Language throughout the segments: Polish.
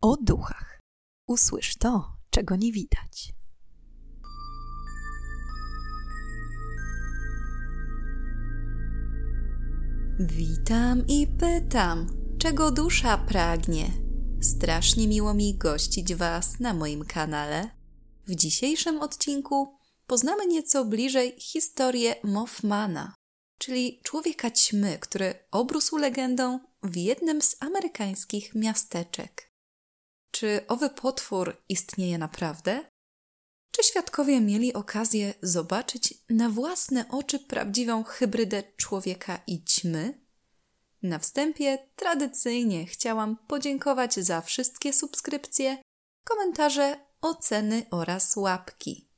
o duchach. Usłysz to, czego nie widać. Witam i pytam, czego dusza pragnie. Strasznie miło mi gościć Was na moim kanale. W dzisiejszym odcinku poznamy nieco bliżej historię Mothmana, czyli człowieka ćmy, który obrósł legendą w jednym z amerykańskich miasteczek. Czy owy potwór istnieje naprawdę? Czy świadkowie mieli okazję zobaczyć na własne oczy prawdziwą hybrydę człowieka i ćmy? Na wstępie tradycyjnie chciałam podziękować za wszystkie subskrypcje, komentarze, oceny oraz łapki.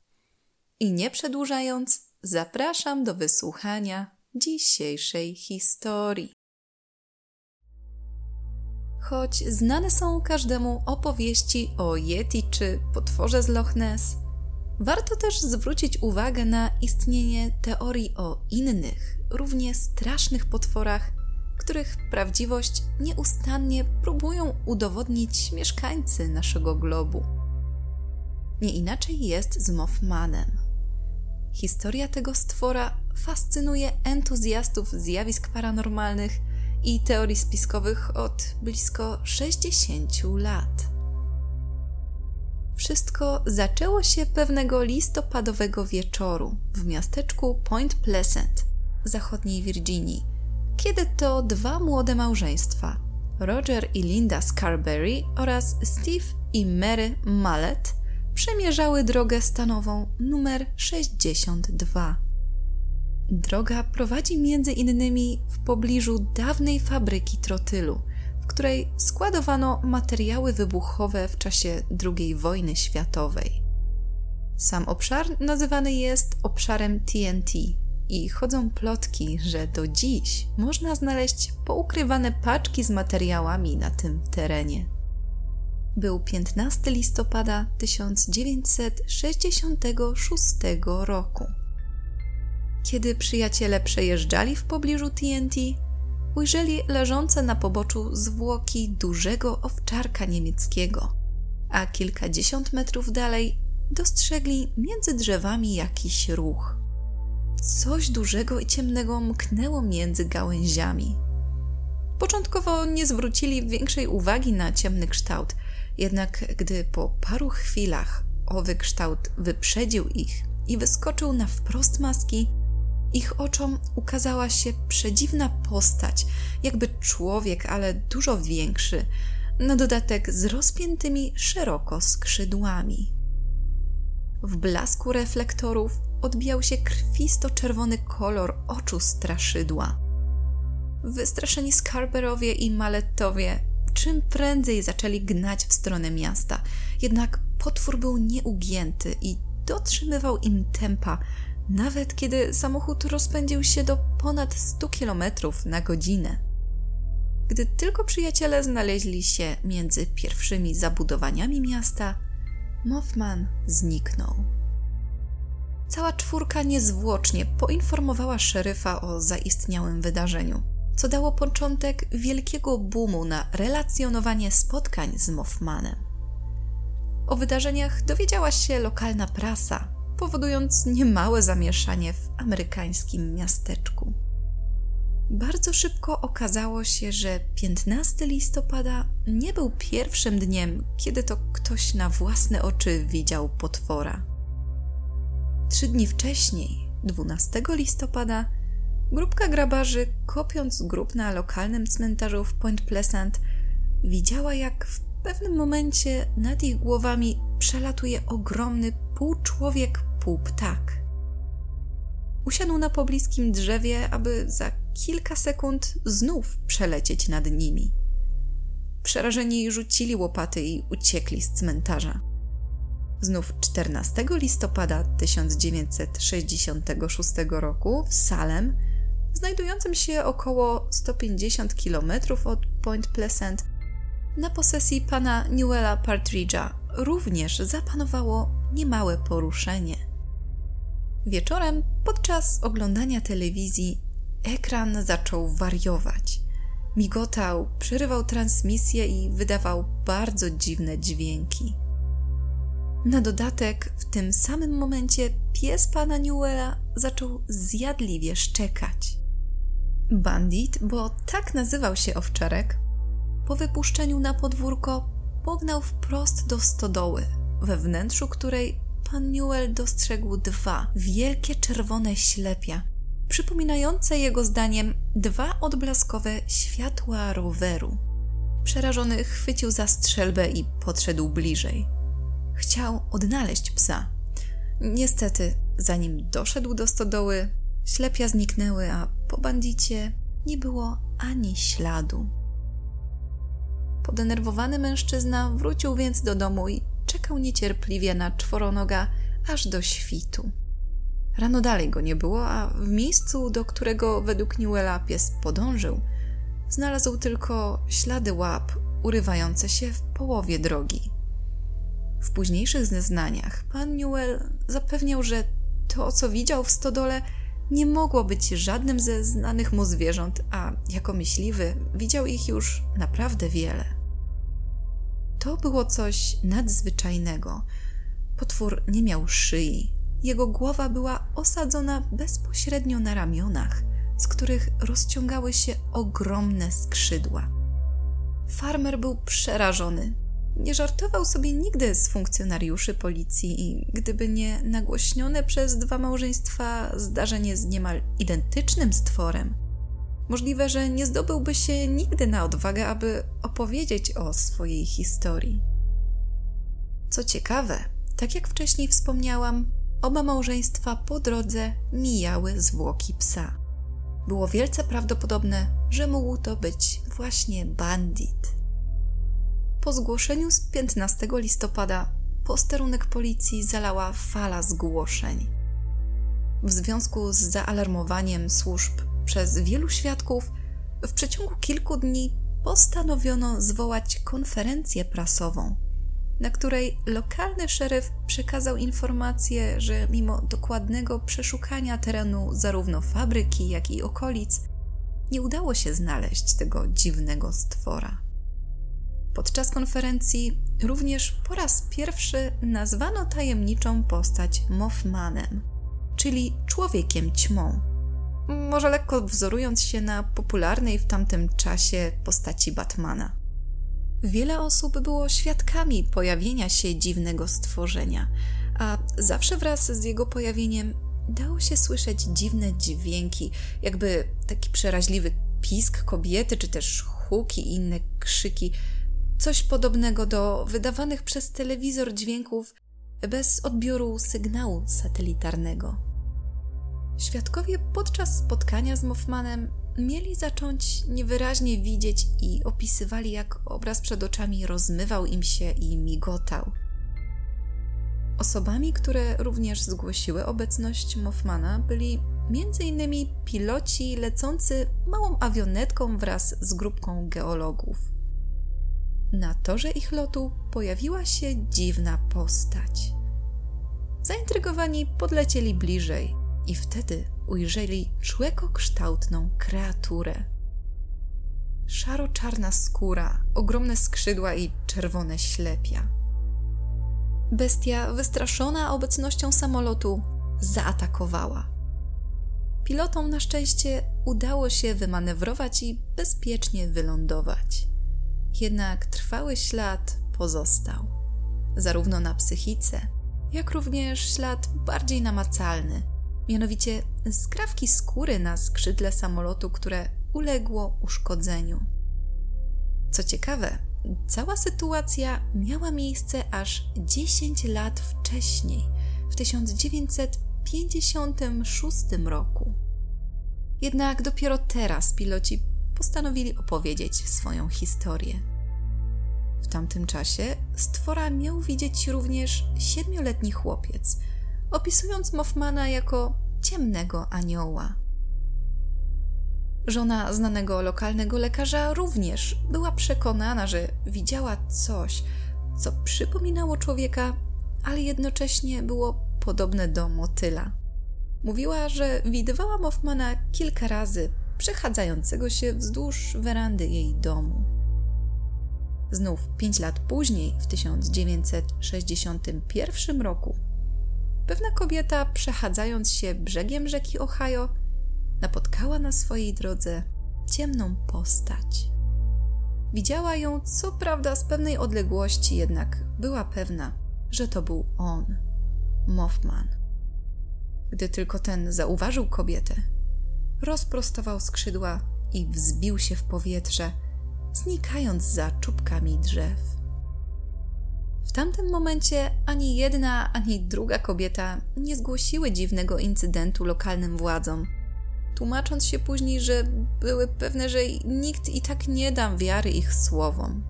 I nie przedłużając, zapraszam do wysłuchania dzisiejszej historii. Choć znane są każdemu opowieści o Yeti czy potworze z Loch Ness, warto też zwrócić uwagę na istnienie teorii o innych, równie strasznych potworach, których prawdziwość nieustannie próbują udowodnić mieszkańcy naszego globu. Nie inaczej jest z Mothmanem. Historia tego stwora fascynuje entuzjastów zjawisk paranormalnych i teorii spiskowych od blisko 60 lat. Wszystko zaczęło się pewnego listopadowego wieczoru w miasteczku Point Pleasant, zachodniej Virginii, kiedy to dwa młode małżeństwa, Roger i Linda Scarberry oraz Steve i Mary Mallet, przemierzały drogę stanową numer 62. Droga prowadzi między innymi w pobliżu dawnej fabryki trotylu, w której składowano materiały wybuchowe w czasie II wojny światowej. Sam obszar nazywany jest obszarem TNT i chodzą plotki, że do dziś można znaleźć poukrywane paczki z materiałami na tym terenie. Był 15 listopada 1966 roku. Kiedy przyjaciele przejeżdżali w pobliżu TNT, ujrzeli leżące na poboczu zwłoki dużego owczarka niemieckiego, a kilkadziesiąt metrów dalej dostrzegli między drzewami jakiś ruch. Coś dużego i ciemnego mknęło między gałęziami. Początkowo nie zwrócili większej uwagi na ciemny kształt, jednak gdy po paru chwilach owy kształt wyprzedził ich i wyskoczył na wprost maski, ich oczom ukazała się przedziwna postać, jakby człowiek, ale dużo większy, na dodatek z rozpiętymi szeroko skrzydłami. W blasku reflektorów odbijał się krwisto-czerwony kolor oczu straszydła. Wystraszeni Scarberowie i Malettowie czym prędzej zaczęli gnać w stronę miasta, jednak potwór był nieugięty i dotrzymywał im tempa, nawet kiedy samochód rozpędził się do ponad 100 km na godzinę. Gdy tylko przyjaciele znaleźli się między pierwszymi zabudowaniami miasta, Mothman zniknął. Cała czwórka niezwłocznie poinformowała szeryfa o zaistniałym wydarzeniu, co dało początek wielkiego boomu na relacjonowanie spotkań z Mothmanem. O wydarzeniach dowiedziała się lokalna prasa, powodując niemałe zamieszanie w amerykańskim miasteczku. Bardzo szybko okazało się, że 15 listopada nie był pierwszym dniem, kiedy to ktoś na własne oczy widział potwora. Trzy dni wcześniej, 12 listopada, grupka grabarzy, kopiąc grób na lokalnym cmentarzu w Point Pleasant, widziała, jak w pewnym momencie nad ich głowami przelatuje ogromny pół człowiek, pół ptak. Usiadł na pobliskim drzewie, aby za kilka sekund znów przelecieć nad nimi. Przerażeni rzucili łopaty i uciekli z cmentarza. Znów 14 listopada 1966 roku w Salem, znajdującym się około 150 km od Point Pleasant, na posesji pana Newella Partridge'a również zapanowało niemałe poruszenie. Wieczorem, podczas oglądania telewizji, ekran zaczął wariować. Migotał, przerywał transmisję i wydawał bardzo dziwne dźwięki. Na dodatek, w tym samym momencie pies pana Newella zaczął zjadliwie szczekać. Bandit, bo tak nazywał się owczarek, po wypuszczeniu na podwórko pognał wprost do stodoły, we wnętrzu której pan Newell dostrzegł dwa wielkie czerwone ślepia, przypominające jego zdaniem dwa odblaskowe światła roweru. Przerażony chwycił za strzelbę i podszedł bliżej. Chciał odnaleźć psa. Niestety, zanim doszedł do stodoły, ślepia zniknęły, a po bandicie nie było ani śladu. Podenerwowany mężczyzna wrócił więc do domu i czekał niecierpliwie na czworonoga aż do świtu. Rano dalej go nie było, a w miejscu, do którego według Newella pies podążył, znalazł tylko ślady łap urywające się w połowie drogi. W późniejszych zeznaniach pan Newell zapewniał, że to, co widział w stodole, nie mogło być żadnym ze znanych mu zwierząt, a jako myśliwy widział ich już naprawdę wiele. To było coś nadzwyczajnego. Potwór nie miał szyi. Jego głowa była osadzona bezpośrednio na ramionach, z których rozciągały się ogromne skrzydła. Farmer był przerażony. Nie żartował sobie nigdy z funkcjonariuszy policji gdyby nie nagłośnione przez dwa małżeństwa zdarzenie z niemal identycznym stworem, możliwe, że nie zdobyłby się nigdy na odwagę, aby opowiedzieć o swojej historii. Co ciekawe, tak jak wcześniej wspomniałam, oba małżeństwa po drodze mijały zwłoki psa. Było wielce prawdopodobne, że mógł to być właśnie bandit. Po zgłoszeniu z 15 listopada posterunek policji zalała fala zgłoszeń. W związku z zaalarmowaniem służb przez wielu świadków, w przeciągu kilku dni postanowiono zwołać konferencję prasową, na której lokalny szeryf przekazał informację, że mimo dokładnego przeszukania terenu zarówno fabryki, jak i okolic, nie udało się znaleźć tego dziwnego stwora. Podczas konferencji również po raz pierwszy nazwano tajemniczą postać Mothmanem, czyli człowiekiem ćmą. Może lekko wzorując się na popularnej w tamtym czasie postaci Batmana. Wiele osób było świadkami pojawienia się dziwnego stworzenia, a zawsze wraz z jego pojawieniem dało się słyszeć dziwne dźwięki, jakby taki przeraźliwy pisk kobiety, czy też huk i inne krzyki, coś podobnego do wydawanych przez telewizor dźwięków bez odbioru sygnału satelitarnego. Świadkowie podczas spotkania z Mothmanem mieli zacząć niewyraźnie widzieć i opisywali, jak obraz przed oczami rozmywał im się i migotał. Osobami, które również zgłosiły obecność Mothmana, byli m.in. piloci lecący małą awionetką wraz z grupką geologów. Na torze ich lotu pojawiła się dziwna postać. Zaintrygowani podlecieli bliżej i wtedy ujrzeli człekokształtną kreaturę. Szaro-czarna skóra, ogromne skrzydła i czerwone ślepia. Bestia, wystraszona obecnością samolotu, zaatakowała. Pilotom na szczęście udało się wymanewrować i bezpiecznie wylądować. Jednak trwały ślad pozostał, zarówno na psychice, jak również ślad bardziej namacalny, mianowicie skrawki skóry na skrzydle samolotu, które uległo uszkodzeniu. Co ciekawe, cała sytuacja miała miejsce aż 10 lat wcześniej, w 1956 roku. Jednak dopiero teraz piloci postanowili opowiedzieć swoją historię. W tamtym czasie stwora miał widzieć również siedmioletni chłopiec, opisując Mothmana jako ciemnego anioła. Żona znanego lokalnego lekarza również była przekonana, że widziała coś, co przypominało człowieka, ale jednocześnie było podobne do motyla. Mówiła, że widywała Mothmana kilka razy przechadzającego się wzdłuż werandy jej domu. Znów pięć lat później, w 1961 roku, pewna kobieta, przechadzając się brzegiem rzeki Ohio, napotkała na swojej drodze ciemną postać. Widziała ją, co prawda z pewnej odległości, jednak była pewna, że to był on, Mothman. Gdy tylko ten zauważył kobietę, rozprostował skrzydła i wzbił się w powietrze, znikając za czubkami drzew. W tamtym momencie ani jedna, ani druga kobieta nie zgłosiły dziwnego incydentu lokalnym władzom, tłumacząc się później, że były pewne, że nikt i tak nie da wiary ich słowom.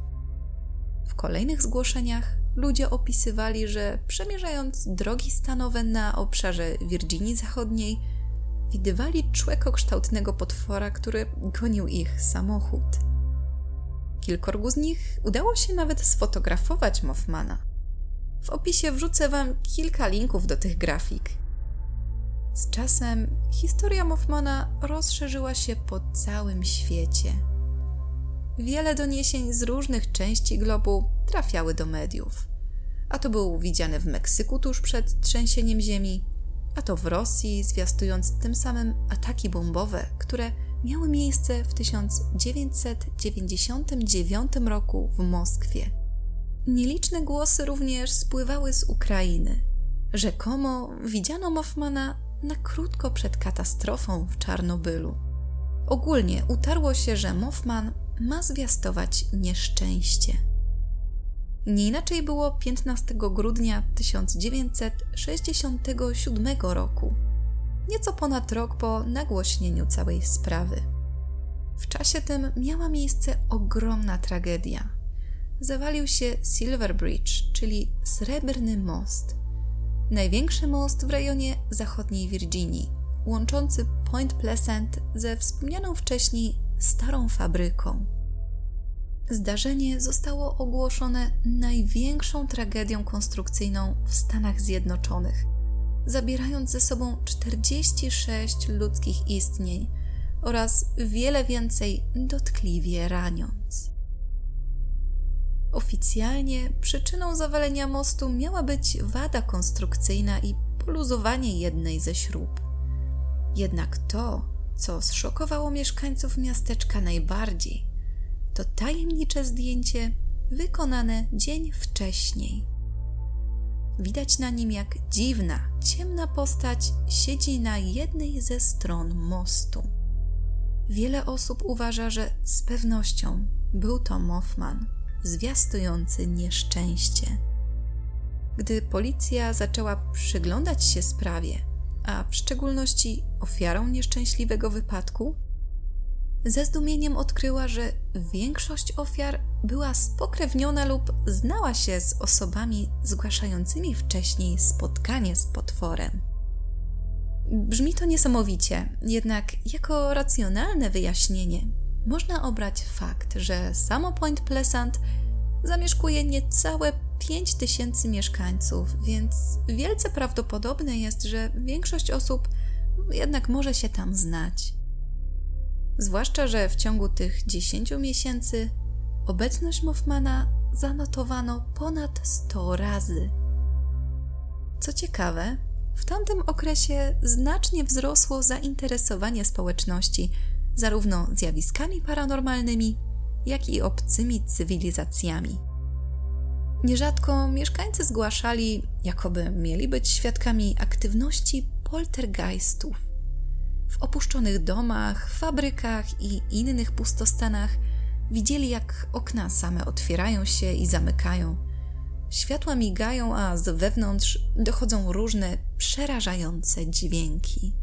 W kolejnych zgłoszeniach ludzie opisywali, że przemierzając drogi stanowe na obszarze Virginii Zachodniej, widywali człekokształtnego potwora, który gonił ich samochód. Kilkorgu z nich udało się nawet sfotografować Mothmana. W opisie wrzucę Wam kilka linków do tych grafik. Z czasem historia Mothmana rozszerzyła się po całym świecie. Wiele doniesień z różnych części globu trafiały do mediów. A to był widziany w Meksyku tuż przed trzęsieniem ziemi, a to w Rosji, zwiastując tym samym ataki bombowe, które miały miejsce w 1999 roku w Moskwie. Nieliczne głosy również spływały z Ukrainy. Rzekomo widziano Mothmana na krótko przed katastrofą w Czarnobylu. Ogólnie utarło się, że Mothman ma zwiastować nieszczęście. Nie inaczej było 15 grudnia 1967 roku nieco ponad rok po nagłośnieniu całej sprawy. W czasie tym miała miejsce ogromna tragedia. Zawalił się Silver Bridge, czyli Srebrny Most. Największy most w rejonie zachodniej Virginii, łączący Point Pleasant ze wspomnianą wcześniej starą fabryką. Zdarzenie zostało ogłoszone największą tragedią konstrukcyjną w Stanach Zjednoczonych – zabierając ze sobą 46 ludzkich istnień oraz wiele więcej dotkliwie raniąc. Oficjalnie przyczyną zawalenia mostu miała być wada konstrukcyjna i poluzowanie jednej ze śrub. Jednak to, co zszokowało mieszkańców miasteczka najbardziej, to tajemnicze zdjęcie wykonane dzień wcześniej Widać na nim, jak dziwna, ciemna postać siedzi na jednej ze stron mostu. Wiele osób uważa, że z pewnością był to Mothman, zwiastujący nieszczęście. Gdy policja zaczęła przyglądać się sprawie, a w szczególności ofiarą nieszczęśliwego wypadku, ze zdumieniem odkryła, że większość ofiar była spokrewniona lub znała się z osobami zgłaszającymi wcześniej spotkanie z potworem. Brzmi to niesamowicie, jednak jako racjonalne wyjaśnienie można obrać fakt, że samo Point Pleasant zamieszkuje niecałe 5 tysięcy mieszkańców, więc wielce prawdopodobne jest, że większość osób jednak może się tam znać. Zwłaszcza, że w ciągu tych 10 miesięcy obecność Mothmana zanotowano ponad 100 razy. Co ciekawe, w tamtym okresie znacznie wzrosło zainteresowanie społeczności zarówno zjawiskami paranormalnymi, jak i obcymi cywilizacjami. Nierzadko mieszkańcy zgłaszali, jakoby mieli być świadkami aktywności poltergeistów w opuszczonych domach, fabrykach i innych pustostanach widzieli, jak okna same otwierają się i zamykają. Światła migają, a z wewnątrz dochodzą różne przerażające dźwięki.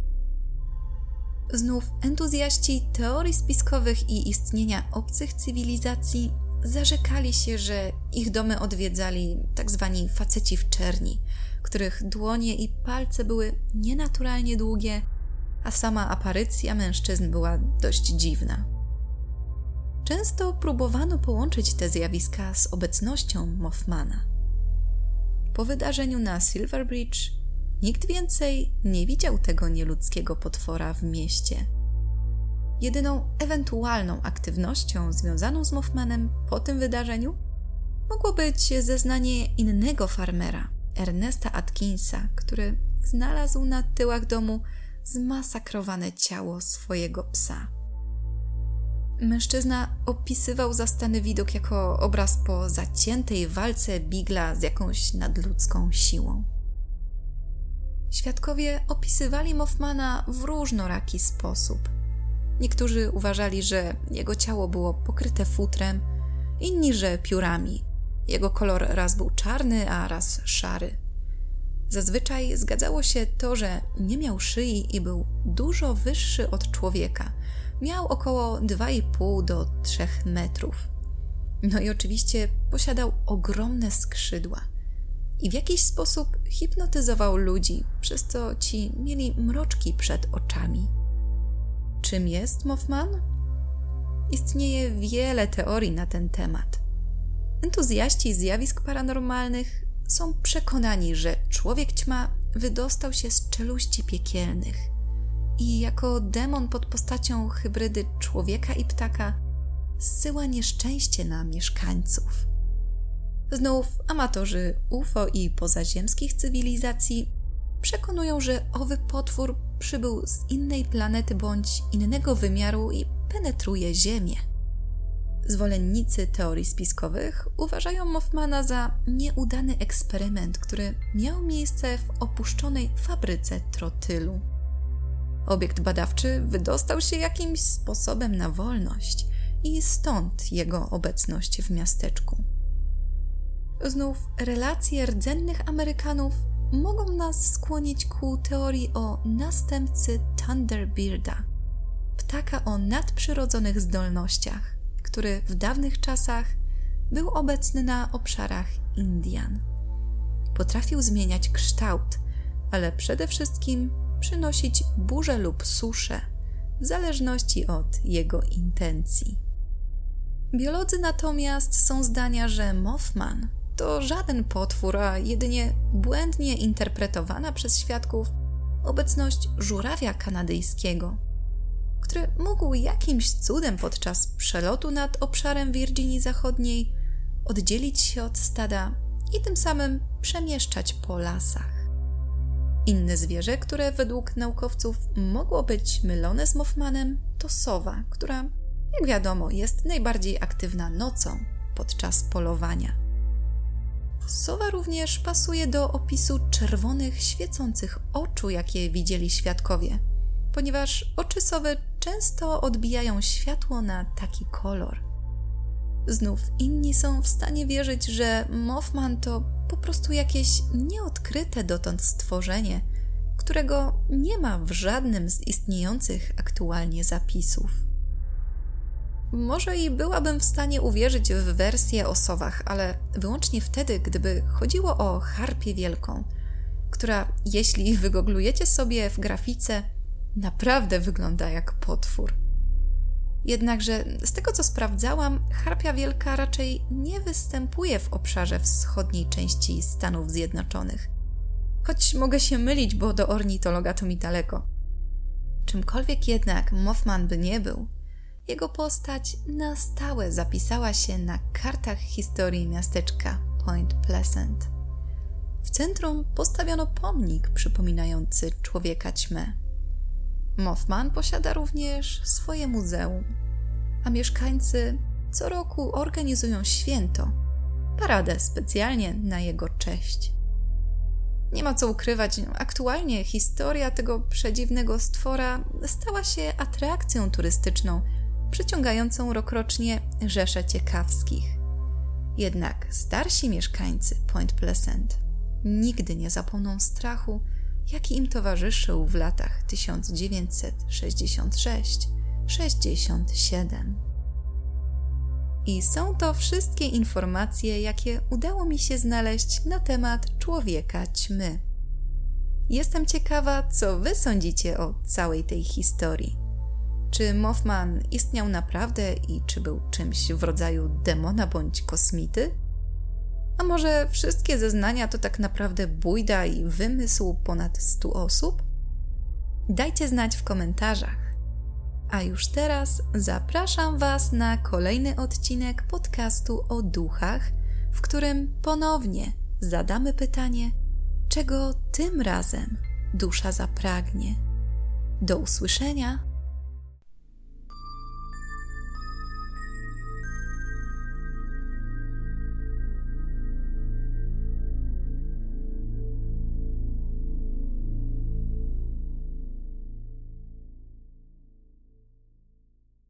Znów entuzjaści teorii spiskowych i istnienia obcych cywilizacji zarzekali się, że ich domy odwiedzali tzw. Tak faceci w czerni, których dłonie i palce były nienaturalnie długie a sama aparycja mężczyzn była dość dziwna. Często próbowano połączyć te zjawiska z obecnością Mothmana. Po wydarzeniu na Silver Bridge nikt więcej nie widział tego nieludzkiego potwora w mieście. jedyną ewentualną aktywnością związaną z Mothmanem po tym wydarzeniu mogło być zeznanie innego farmera, Ernesta Atkinsa, który znalazł na tyłach domu zmasakrowane ciało swojego psa. Mężczyzna opisywał zastany widok jako obraz po zaciętej walce Bigla z jakąś nadludzką siłą. Świadkowie opisywali Mothmana w różnoraki sposób. Niektórzy uważali, że jego ciało było pokryte futrem, inni, że piórami. Jego kolor raz był czarny, a raz szary. Zazwyczaj zgadzało się to, że nie miał szyi i był dużo wyższy od człowieka. Miał około 2,5 do 3 metrów. No i oczywiście posiadał ogromne skrzydła. I w jakiś sposób hipnotyzował ludzi, przez co ci mieli mroczki przed oczami. Czym jest Mothman? Istnieje wiele teorii na ten temat. Entuzjaści zjawisk paranormalnych są przekonani, że człowiek ćma wydostał się z czeluści piekielnych i jako demon pod postacią hybrydy człowieka i ptaka zsyła nieszczęście na mieszkańców. Znów amatorzy UFO i pozaziemskich cywilizacji przekonują, że owy potwór przybył z innej planety bądź innego wymiaru i penetruje Ziemię. Zwolennicy teorii spiskowych uważają Mothmana za nieudany eksperyment, który miał miejsce w opuszczonej fabryce trotylu. Obiekt badawczy wydostał się jakimś sposobem na wolność i stąd jego obecność w miasteczku. Znów relacje rdzennych Amerykanów mogą nas skłonić ku teorii o następcy Thunderbirda, ptaka o nadprzyrodzonych zdolnościach który w dawnych czasach był obecny na obszarach Indian. Potrafił zmieniać kształt, ale przede wszystkim przynosić burze lub susze, w zależności od jego intencji. Biolodzy natomiast są zdania, że Mothman to żaden potwór, a jedynie błędnie interpretowana przez świadków obecność żurawia kanadyjskiego, który mógł jakimś cudem podczas przelotu nad obszarem Virginii Zachodniej oddzielić się od stada i tym samym przemieszczać po lasach. Inne zwierzę, które według naukowców mogło być mylone z Mothmanem, to sowa, która, jak wiadomo, jest najbardziej aktywna nocą podczas polowania. Sowa również pasuje do opisu czerwonych, świecących oczu, jakie widzieli świadkowie, ponieważ oczy sowy często odbijają światło na taki kolor. Znów inni są w stanie wierzyć, że Mothman to po prostu jakieś nieodkryte dotąd stworzenie, którego nie ma w żadnym z istniejących aktualnie zapisów. Może i byłabym w stanie uwierzyć w wersję o sowach, ale wyłącznie wtedy, gdyby chodziło o harpię wielką, która, jeśli wygoglujecie sobie w grafice, naprawdę wygląda jak potwór. Jednakże z tego co sprawdzałam, harpia wielka raczej nie występuje w obszarze wschodniej części Stanów Zjednoczonych. Choć mogę się mylić, bo do ornitologa to mi daleko. Czymkolwiek jednak Mothman by nie był, jego postać na stałe zapisała się na kartach historii miasteczka Point Pleasant. W centrum postawiono pomnik przypominający człowieka ćmę. Mothman posiada również swoje muzeum, a mieszkańcy co roku organizują święto, paradę specjalnie na jego cześć. Nie ma co ukrywać, aktualnie historia tego przedziwnego stwora stała się atrakcją turystyczną, przyciągającą rokrocznie rzesze ciekawskich. Jednak starsi mieszkańcy Point Pleasant nigdy nie zapomną strachu, jaki im towarzyszył w latach 1966-67. I są to wszystkie informacje, jakie udało mi się znaleźć na temat człowieka ćmy. Jestem ciekawa, co Wy sądzicie o całej tej historii. Czy Mothman istniał naprawdę i czy był czymś w rodzaju demona bądź kosmity? A może wszystkie zeznania to tak naprawdę bójda i wymysł ponad stu osób? Dajcie znać w komentarzach. A już teraz zapraszam Was na kolejny odcinek podcastu o duchach, w którym ponownie zadamy pytanie, czego tym razem dusza zapragnie. Do usłyszenia